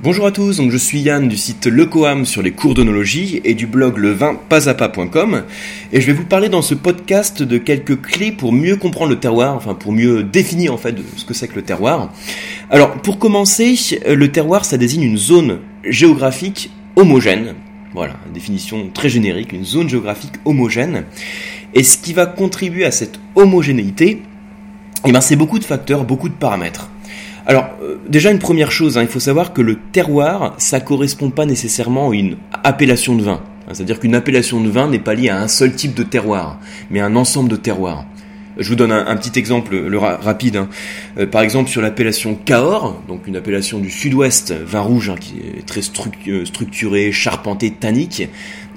Bonjour à tous, je suis Yann du site Lecoam sur les cours d'onologie et du blog le et je vais vous parler dans ce podcast de quelques clés pour mieux comprendre le terroir, enfin pour mieux définir en fait ce que c'est que le terroir. Alors pour commencer, le terroir ça désigne une zone géographique homogène, voilà, définition très générique, une zone géographique homogène. Et ce qui va contribuer à cette homogénéité, eh ben, c'est beaucoup de facteurs, beaucoup de paramètres. Alors, euh, déjà une première chose, hein, il faut savoir que le terroir, ça correspond pas nécessairement à une appellation de vin. C'est-à-dire qu'une appellation de vin n'est pas liée à un seul type de terroir, mais à un ensemble de terroirs. Je vous donne un, petit exemple le rapide. Hein. Euh, par exemple, sur l'appellation Cahors, donc une appellation du sud-ouest, vin rouge, hein, qui est très euh, structuré, charpenté, tannique,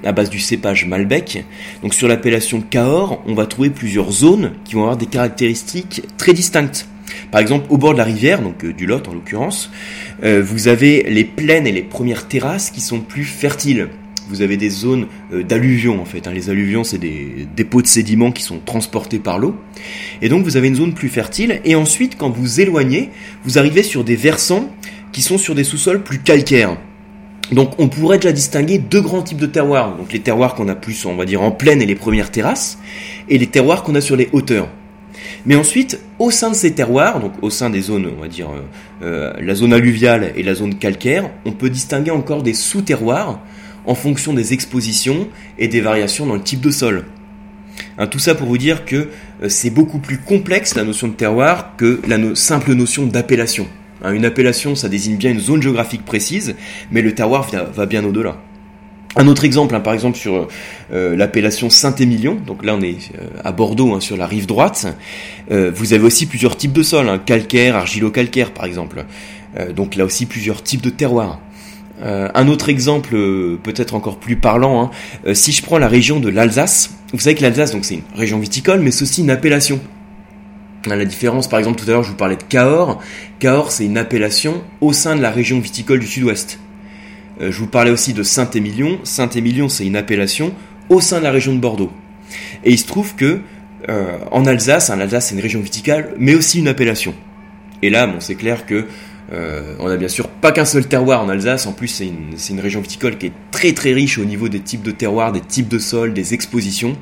à base du cépage Malbec. Donc sur l'appellation Cahors, on va trouver plusieurs zones qui vont avoir des caractéristiques très distinctes. Par exemple, au bord de la rivière, donc euh, du Lot en l'occurrence, euh, vous avez les plaines et les premières terrasses qui sont plus fertiles. Vous avez des zones euh, d'alluvions en fait. Hein. Les alluvions, c'est des dépôts de sédiments qui sont transportés par l'eau. Et donc vous avez une zone plus fertile. Et ensuite, quand vous éloignez, vous arrivez sur des versants qui sont sur des sous-sols plus calcaires. Donc on pourrait déjà distinguer deux grands types de terroirs. Donc les terroirs qu'on a plus, on va dire, en plaine et les premières terrasses, et les terroirs qu'on a sur les hauteurs. Mais ensuite, au sein de ces terroirs, donc au sein des zones, on va dire euh, euh, la zone alluviale et la zone calcaire, on peut distinguer encore des sous-terroirs en fonction des expositions et des variations dans le type de sol. Hein, tout ça pour vous dire que euh, c'est beaucoup plus complexe la notion de terroir que la simple notion d'appellation. Hein, une appellation, ça désigne bien une zone géographique précise, mais le terroir va bien au-delà. Un autre exemple, hein, par exemple sur euh, l'appellation Saint-Émilion, donc là on est euh, à Bordeaux, hein, sur la rive droite, euh, vous avez aussi plusieurs types de sols, hein, calcaire, argilo-calcaire par exemple, donc là aussi plusieurs types de terroirs. un autre exemple peut-être encore plus parlant, si je prends la région de l'Alsace, vous savez que l'Alsace c'est une région viticole, mais c'est aussi une appellation. La différence, par exemple, tout à l'heure, je vous parlais de Cahors. Cahors, c'est une appellation au sein de la région viticole du Sud-Ouest. Euh, je vous parlais aussi de Saint-Émilion. Saint-Émilion, c'est une appellation au sein de la région de Bordeaux. Et il se trouve que euh, en Alsace, en Alsace c'est une région viticale, mais aussi une appellation. Et là, bon, c'est clair que euh, on a bien sûr pas qu'un seul terroir en Alsace. En plus, c'est une, une, région viticole qui est très très riche au niveau des types de terroirs, des types de sols, des expositions.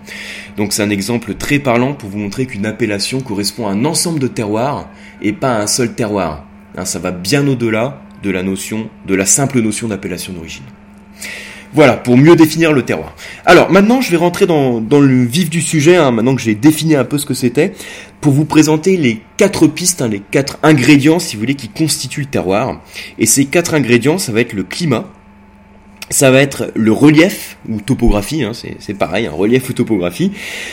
Donc c'est un exemple très parlant pour vous montrer qu'une appellation correspond à un ensemble de terroirs et pas à un seul terroir. Hein, ça va bien au-delà de la notion, de la simple notion d'appellation d'origine. Voilà, pour mieux définir le terroir. Alors maintenant, je vais rentrer dans, le vif du sujet, hein, maintenant que j'ai défini un peu ce que c'était, pour vous présenter les quatre pistes, hein, les quatre ingrédients, si vous voulez, qui constituent le terroir. Et ces quatre ingrédients, ça va être le climat, ça va être le relief ou topographie, hein, c'est pareil, un relief ou topographie.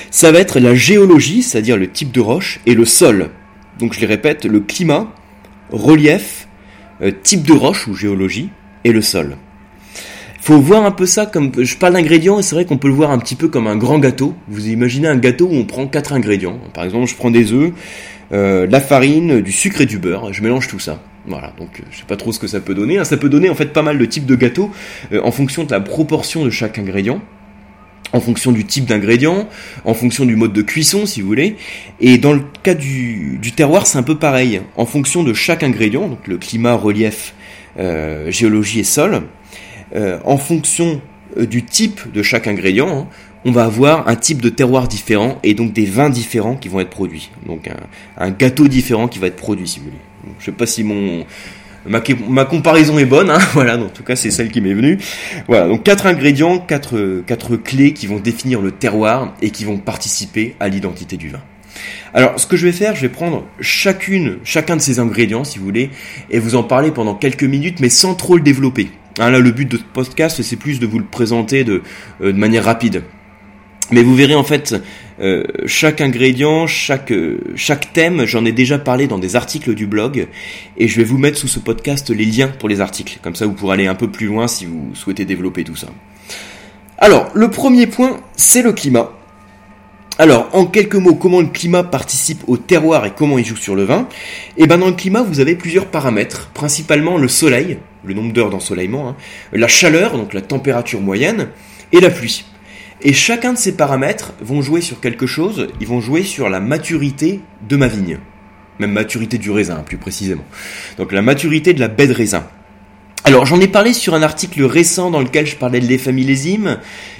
Ça va être la géologie, c'est-à-dire le type de roche, et le sol. Donc je les répète, le climat, relief, type de roche ou géologie et le sol. Faut voir un peu ça comme je parle d'ingrédients et c'est vrai qu'on peut le voir un petit peu comme un grand gâteau. Vous imaginez un gâteau où on prend quatre ingrédients. Par exemple, je prends des œufs, euh, la farine, du sucre et du beurre. Je mélange tout ça. Voilà, donc euh, je sais pas trop ce que ça peut donner. Hein. Ça peut donner en fait pas mal de types de gâteaux en fonction de la proportion de chaque ingrédient en fonction du type d'ingrédient, en fonction du mode de cuisson si vous voulez. Et dans le cas du, terroir, c'est un peu pareil. En fonction de chaque ingrédient, donc le climat, relief, euh, géologie et sol, euh, en fonction euh, du type de chaque ingrédient, hein, on va avoir un type de terroir différent et donc des vins différents qui vont être produits. Donc un, gâteau différent qui va être produit si vous voulez. Je sais pas si mon ma, comparaison est bonne, hein, voilà, en tout cas c'est celle qui m'est venue. Voilà, donc quatre ingrédients, quatre, quatre clés qui vont définir le terroir et qui vont participer à l'identité du vin. Alors, ce que je vais faire, je vais prendre chacune, chacun de ces ingrédients, si vous voulez, et vous en parler pendant quelques minutes, mais sans trop le développer. Hein, là, le but de ce podcast, c'est plus de vous le présenter de, euh, de manière rapide. Mais vous verrez en fait euh, chaque ingrédient, chaque euh, chaque thème, j'en ai déjà parlé dans des articles du blog et je vais vous mettre sous ce podcast les liens pour les articles. Comme ça vous pourrez aller un peu plus loin si vous souhaitez développer tout ça. Alors, le premier point, c'est le climat. Alors, en quelques mots, comment le climat participe au terroir et comment il joue sur le vin? Eh ben, dans le climat, vous avez plusieurs paramètres, principalement le soleil, le nombre d'heures d'ensoleillement, hein, la chaleur, donc la température moyenne, et la pluie. Et chacun de ces paramètres vont jouer sur quelque chose, ils vont jouer sur la maturité de ma vigne. Même maturité du raisin, plus précisément. Donc la maturité de la baie de raisin. Alors j'en ai parlé sur un article récent dans lequel je parlais de l'effet millésime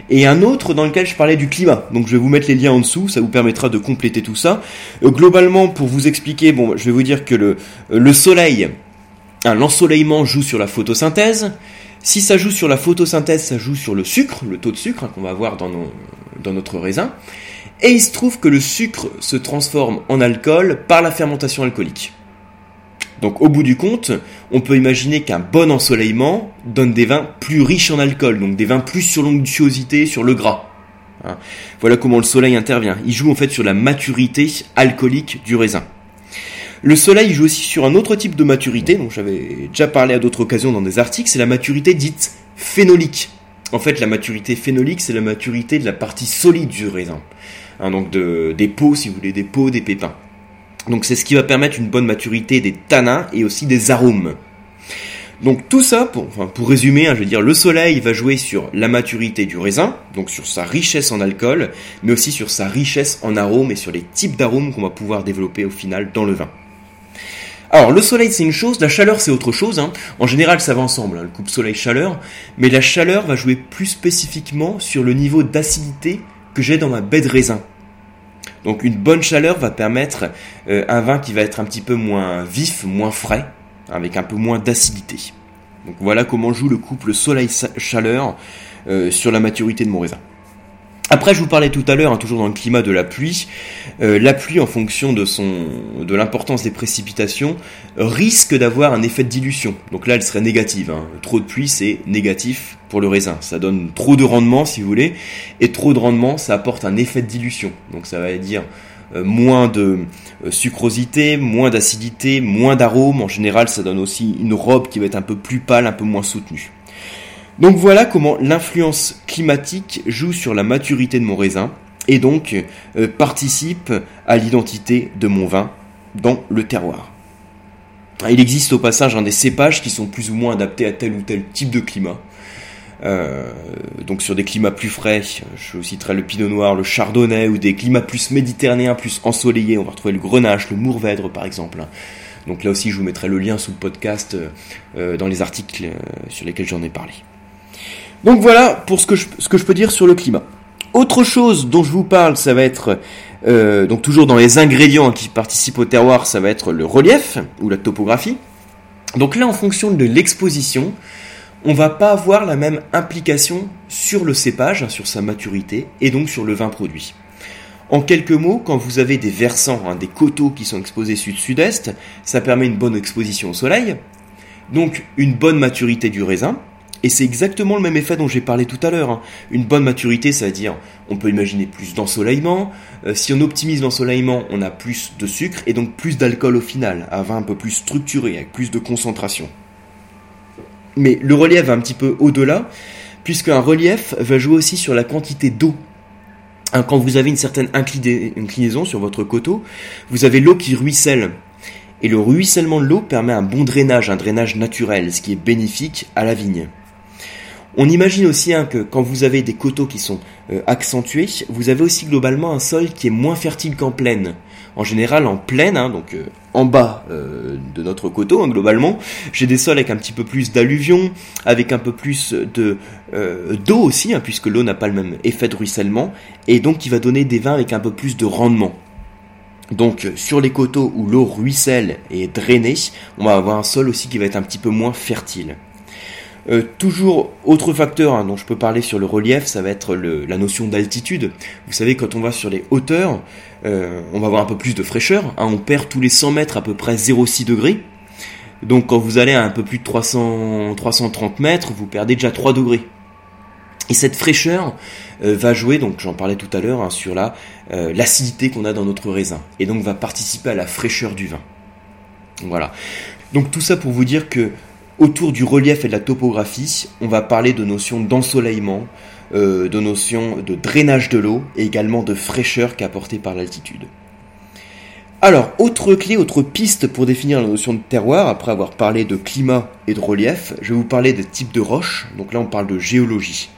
et un autre dans lequel je parlais du climat. Donc je vais vous mettre les liens en dessous, ça vous permettra de compléter tout ça. Euh, globalement, pour vous expliquer, bon, je vais vous dire que le, euh, le soleil, hein, l'ensoleillement joue sur la photosynthèse. Si ça joue sur la photosynthèse, ça joue sur le sucre, le taux de sucre hein, qu'on va avoir dans, notre raisin. Et il se trouve que le sucre se transforme en alcool par la fermentation alcoolique. Donc au bout du compte, on peut imaginer qu'un bon ensoleillement donne des vins plus riches en alcool, donc des vins plus sur l'onctuosité, sur le gras. Hein. Voilà comment le soleil intervient. Il joue en fait sur la maturité alcoolique du raisin. Le soleil joue aussi sur un autre type de maturité, dont j'avais déjà parlé à d'autres occasions dans des articles, c'est la maturité dite phénolique. En fait, la maturité phénolique, c'est la maturité de la partie solide du raisin. Hein, donc des peaux, si vous voulez, des peaux, des pépins. Donc c'est ce qui va permettre une bonne maturité des tanins et aussi des arômes. Donc tout ça, pour, résumer, hein, je veux dire, le soleil va jouer sur la maturité du raisin, donc sur sa richesse en alcool, mais aussi sur sa richesse en arômes et sur les types d'arômes qu'on va pouvoir développer au final dans le vin. Alors le soleil c'est une chose, la chaleur c'est autre chose. Hein. En général ça va ensemble, hein, le couple soleil-chaleur, mais la chaleur va jouer plus spécifiquement sur le niveau d'acidité que j'ai dans ma baie de raisin. Donc une bonne chaleur va permettre euh, un vin qui va être un petit peu moins vif, moins frais, avec un peu moins d'acidité. Donc voilà comment joue le couple soleil-chaleur euh, sur la maturité de mon raisin. Après, je vous parlais tout à l'heure, hein, toujours dans le climat de la pluie. Euh, la pluie, en fonction de son, de l'importance des précipitations, risque d'avoir un effet de dilution. Donc là, elle serait négative. Hein. Trop de pluie, c'est négatif pour le raisin. Ça donne trop de rendement, si vous voulez, et trop de rendement, ça apporte un effet de dilution. Donc ça va dire euh, moins de euh, sucrosité, moins d'acidité, moins d'arôme. En général, ça donne aussi une robe qui va être un peu plus pâle, un peu moins soutenue. Donc voilà comment l'influence climatique joue sur la maturité de mon raisin et donc euh, participe à l'identité de mon vin dans le terroir. Il existe au passage des cépages qui sont plus ou moins adaptés à tel ou tel type de climat. Euh, donc sur des climats plus frais, je citerai le pinot noir, le chardonnay, ou des climats plus méditerranéens, plus ensoleillés, on va retrouver le grenache, le mourvèdre par exemple. Donc là aussi je vous mettrai le lien sous le podcast euh, dans les articles sur lesquels j'en ai parlé. Donc voilà pour ce que, je, peux dire sur le climat. Autre chose dont je vous parle, ça va être euh, donc toujours dans les ingrédients qui participent au terroir, ça va être le relief ou la topographie. Donc là, en fonction de l'exposition, on va pas avoir la même implication sur le cépage, hein, sur sa maturité, et donc sur le vin produit. En quelques mots, quand vous avez des versants, hein, des coteaux qui sont exposés sud-sud-est, ça permet une bonne exposition au soleil, donc une bonne maturité du raisin, et c'est exactement le même effet dont j'ai parlé tout à l'heure. Hein. Une bonne maturité, c'est-à-dire on peut imaginer plus d'ensoleillement. Euh, si on optimise l'ensoleillement, on a plus de sucre et donc plus d'alcool au final, un vin un peu plus structuré, avec plus de concentration. Mais le relief va un petit peu au-delà, puisqu'un relief va jouer aussi sur la quantité d'eau. Hein, quand vous avez une certaine inclinaison sur votre coteau, vous avez l'eau qui ruisselle. Et le ruissellement de l'eau permet un bon drainage, un drainage naturel, ce qui est bénéfique à la vigne. On imagine aussi hein, que quand vous avez des coteaux qui sont euh, accentués, vous avez aussi globalement un sol qui est moins fertile qu'en plaine. En général, en plaine, hein, donc euh, en bas euh, de notre coteau, hein, globalement, j'ai des sols avec un petit peu plus d'alluvion, avec un peu plus de d'eau aussi, puisque l'eau n'a pas le même effet de ruissellement, et donc qui va donner des vins avec un peu plus de rendement. Donc sur les coteaux où l'eau ruisselle et est drainée, on va avoir un sol aussi qui va être un petit peu moins fertile. Euh, toujours autre facteur hein, dont je peux parler sur le relief, ça va être la notion d'altitude. Vous savez, quand on va sur les hauteurs, euh, on va avoir un peu plus de fraîcheur. Hein. on perd tous les 100 mètres à peu près 0,6 degrés. Donc quand vous allez à un peu plus de 300, 330 mètres, vous perdez déjà 3 degrés. Et cette fraîcheur euh, va jouer, donc j'en parlais tout à l'heure, hein, sur la l'acidité qu'on a dans notre raisin, et donc va participer à la fraîcheur du vin. Voilà. Donc tout ça pour vous dire que Autour du relief et de la topographie, on va parler de notions d'ensoleillement, euh, de notions de drainage de l'eau et également de fraîcheur qu'apportée par l'altitude. Alors, autre clé, autre piste pour définir la notion de terroir, après avoir parlé de climat et de relief, je vais vous parler des types de roches, donc là on parle de géologie.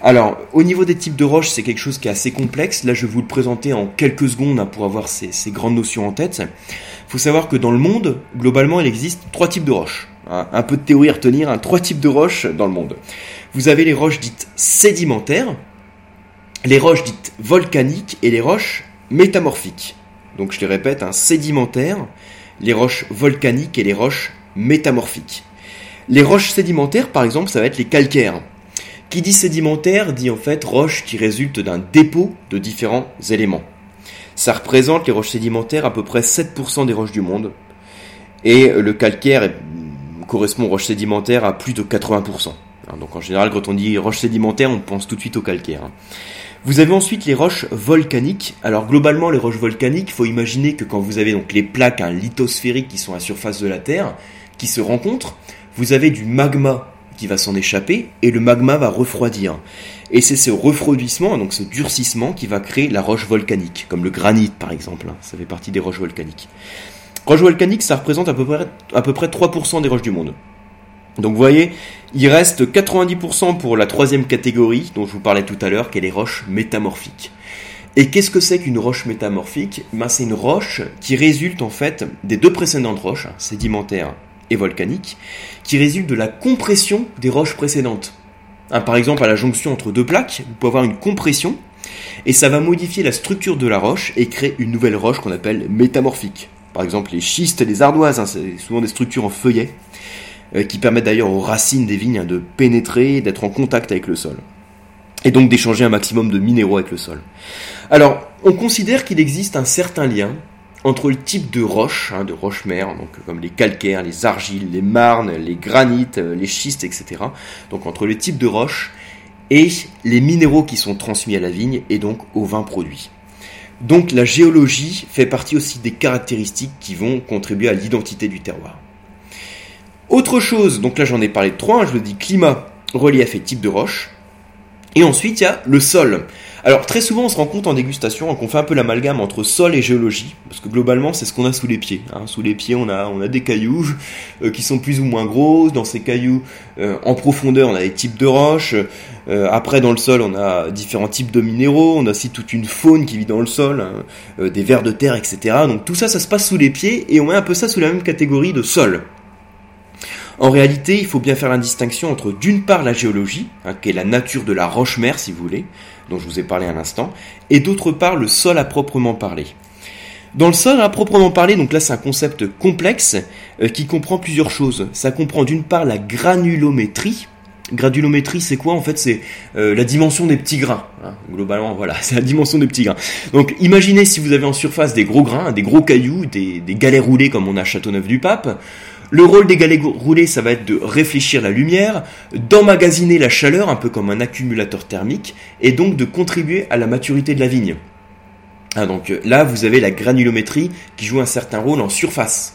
Alors, au niveau des types de roches, c'est quelque chose qui est assez complexe. Là, je vais vous le présenter en quelques secondes hein, pour avoir ces, ces, grandes notions en tête. Il faut savoir que dans le monde, globalement, il existe trois types de roches. Un, peu de théorie à retenir, hein, trois types de roches dans le monde. Vous avez les roches dites sédimentaires, les roches dites volcaniques et les roches métamorphiques. Donc je les répète, un sédimentaire, les roches volcaniques et les roches métamorphiques. Les roches sédimentaires, par exemple, ça va être les calcaires. Qui dit sédimentaire dit en fait roche qui résulte d'un dépôt de différents éléments. Ça représente les roches sédimentaires à peu près 7% des roches du monde. Et le calcaire correspond aux roches sédimentaires à plus de 80%. Hein, donc en général, quand on dit roches sédimentaires, on pense tout de suite au calcaire. Hein. Vous avez ensuite les roches volcaniques. Alors globalement, les roches volcaniques, faut imaginer que quand vous avez donc les plaques hein, lithosphériques qui sont à la surface de la Terre, qui se rencontrent, vous avez du magma qui va s'en échapper et le magma va refroidir. Et c'est ce refroidissement, donc ce durcissement, qui va créer la roche volcanique, comme le granit par exemple. Ça fait partie des roches volcaniques. Roche volcanique, ça représente à peu près, à peu près 3% des roches du monde. Donc vous voyez, il reste 90% pour la troisième catégorie dont je vous parlais tout à l'heure, qui est les roches métamorphiques. Et qu'est-ce que c'est qu'une roche métamorphique? Ben, C'est une roche qui résulte en fait des deux précédentes roches, hein, sédimentaires et volcanique, qui résulte de la compression des roches précédentes. Hein, par exemple, à la jonction entre deux plaques, vous pouvez avoir une compression, et ça va modifier la structure de la roche et créer une nouvelle roche qu'on appelle métamorphique. Par exemple, les schistes et les ardoises, hein, c'est souvent des structures en feuillet, euh, qui permettent d'ailleurs aux racines des vignes hein, de pénétrer, d'être en contact avec le sol. Et donc d'échanger un maximum de minéraux avec le sol. Alors, on considère qu'il existe un certain lien entre le type de roche, hein, de roche-mère, comme les calcaires, les argiles, les marnes, les granites, euh, les schistes, etc. Donc entre le type de roche et les minéraux qui sont transmis à la vigne et donc au vin produit. Donc la géologie fait partie aussi des caractéristiques qui vont contribuer à l'identité du terroir. Autre chose, donc là j'en ai parlé de trois, hein, je vous dis climat, relief et type de roche. Et ensuite il y a le sol. Alors très souvent on se rend compte en dégustation qu'on fait un peu l'amalgame entre sol et géologie, parce que globalement c'est ce qu'on a sous les pieds. Hein. Sous les pieds on a, des cailloux euh, qui sont plus ou moins gros, dans ces cailloux euh, en profondeur on a des types de roches, euh, après dans le sol on a différents types de minéraux, on a aussi toute une faune qui vit dans le sol, hein, des vers de terre etc. Donc tout ça ça se passe sous les pieds et on met un peu ça sous la même catégorie de sol. En réalité, il faut bien faire la distinction entre d'une part la géologie, hein, qui est la nature de la roche-mère si vous voulez, dont je vous ai parlé à l'instant, et d'autre part le sol à proprement parler. Dans le sol à proprement parler, donc là c'est un concept complexe euh, qui comprend plusieurs choses. Ça comprend d'une part la granulométrie. Granulométrie, c'est quoi? En fait, c'est euh, la dimension des petits grains. Hein. Globalement, voilà, c'est la dimension des petits grains. Donc, imaginez si vous avez en surface des gros grains, des gros cailloux, des, des galets roulés comme on a à Châteauneuf-du-Pape. Le rôle des galets roulés, ça va être de réfléchir la lumière, d'emmagasiner la chaleur, un peu comme un accumulateur thermique, et donc de contribuer à la maturité de la vigne. Ah, donc euh, là, vous avez la granulométrie qui joue un certain rôle en surface.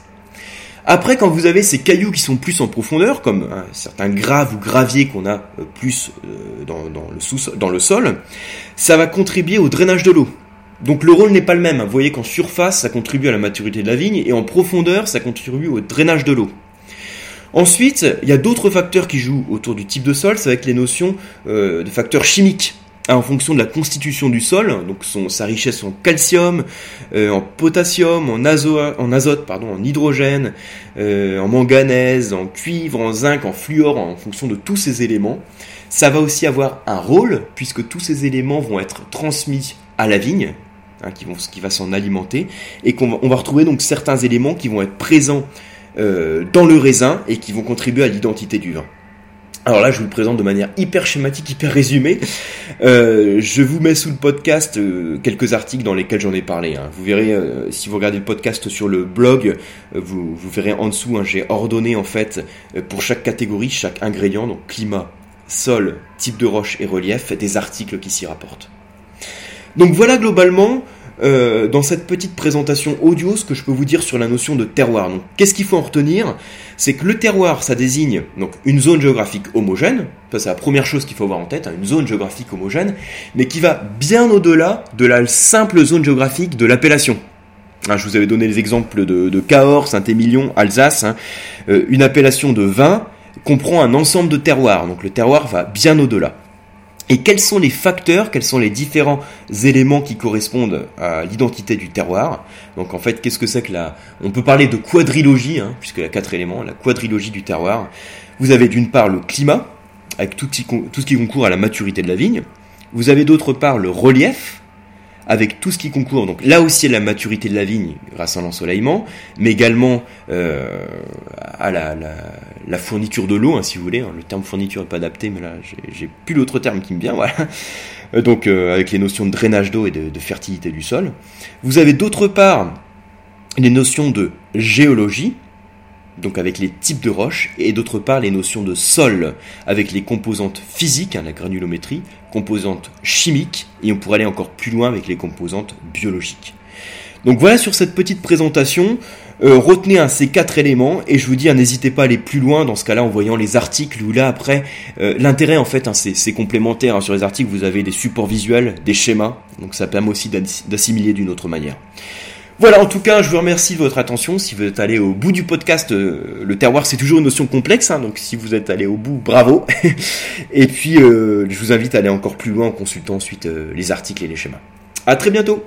Après, quand vous avez ces cailloux qui sont plus en profondeur, comme un certain grave ou gravier qu'on a euh, plus euh, dans le sol, ça va contribuer au drainage de l'eau. Donc le rôle n'est pas le même. Vous voyez qu'en surface, ça contribue à la maturité de la vigne et en profondeur, ça contribue au drainage de l'eau. Ensuite, il y a d'autres facteurs qui jouent autour du type de sol, c'est avec les notions euh, de facteurs chimiques. Hein, en fonction de la constitution du sol, donc sa richesse en calcium, euh, en potassium, en, en azote, pardon, en hydrogène, euh, en manganèse, en cuivre, en zinc, en fluor, en fonction de tous ces éléments. Ça va aussi avoir un rôle, puisque tous ces éléments vont être transmis à la vigne, Hein, qui, vont, qui va s'en alimenter, et qu'on va, on va retrouver donc certains éléments qui vont être présents euh, dans le raisin et qui vont contribuer à l'identité du vin. Alors là, je vous le présente de manière hyper schématique, hyper résumée. Euh, je vous mets sous le podcast euh, quelques articles dans lesquels j'en ai parlé. Hein. Vous verrez, si vous regardez le podcast sur le blog, vous, vous, verrez en dessous, hein, j'ai ordonné en fait pour chaque catégorie, chaque ingrédient, donc climat, sol, type de roche et relief, des articles qui s'y rapportent. Donc voilà globalement euh, dans cette petite présentation audio ce que je peux vous dire sur la notion de terroir. Donc qu'est-ce qu'il faut en retenir? C'est que le terroir, ça désigne une zone géographique homogène. Ça c'est la première chose qu'il faut avoir en tête, hein, une zone géographique homogène, mais qui va bien au-delà de la simple zone géographique de l'appellation. Hein, je vous avais donné les exemples de, de Cahors, Saint-Émilion, Alsace. Hein. Euh, une appellation de vin comprend un ensemble de terroirs, donc le terroir va bien au-delà. Et quels sont les facteurs, quels sont les différents éléments qui correspondent à l'identité du terroir? Donc en fait, qu'est-ce que c'est que la... On peut parler de quadrilogie, hein, puisque il y a quatre éléments, la quadrilogie du terroir. Vous avez d'une part le climat, avec tout, tout ce qui concourt à la maturité de la vigne. Vous avez d'autre part le relief, avec tout ce qui concourt, donc là aussi la maturité de la vigne grâce à l'ensoleillement, mais également euh, à la, fourniture de l'eau, hein, si vous voulez. Le terme fourniture n'est pas adapté, mais là j'ai plus l'autre terme qui me vient. Voilà. Euh, donc euh, avec les notions de drainage d'eau et de, fertilité du sol. Vous avez d'autre part les notions de géologie, donc avec les types de roches, et d'autre part les notions de sol, avec les composantes physiques, hein, la granulométrie, composantes chimiques, et on pourrait aller encore plus loin avec les composantes biologiques. Donc voilà sur cette petite présentation, euh, retenez ces quatre éléments, et je vous dis, hein, n'hésitez pas à aller plus loin dans ce cas-là en voyant les articles, où là après, euh, l'intérêt en fait, hein, c'est complémentaire, sur les articles vous avez des supports visuels, des schémas, donc ça permet aussi d'assimiler d'une autre manière. Voilà, en tout cas, je vous remercie de votre attention. Si vous êtes allé au bout du podcast, euh, le terroir, c'est toujours une notion complexe, hein, donc si vous êtes allé au bout, bravo. et puis, euh, je vous invite à aller encore plus loin en consultant ensuite euh, les articles et les schémas. À très bientôt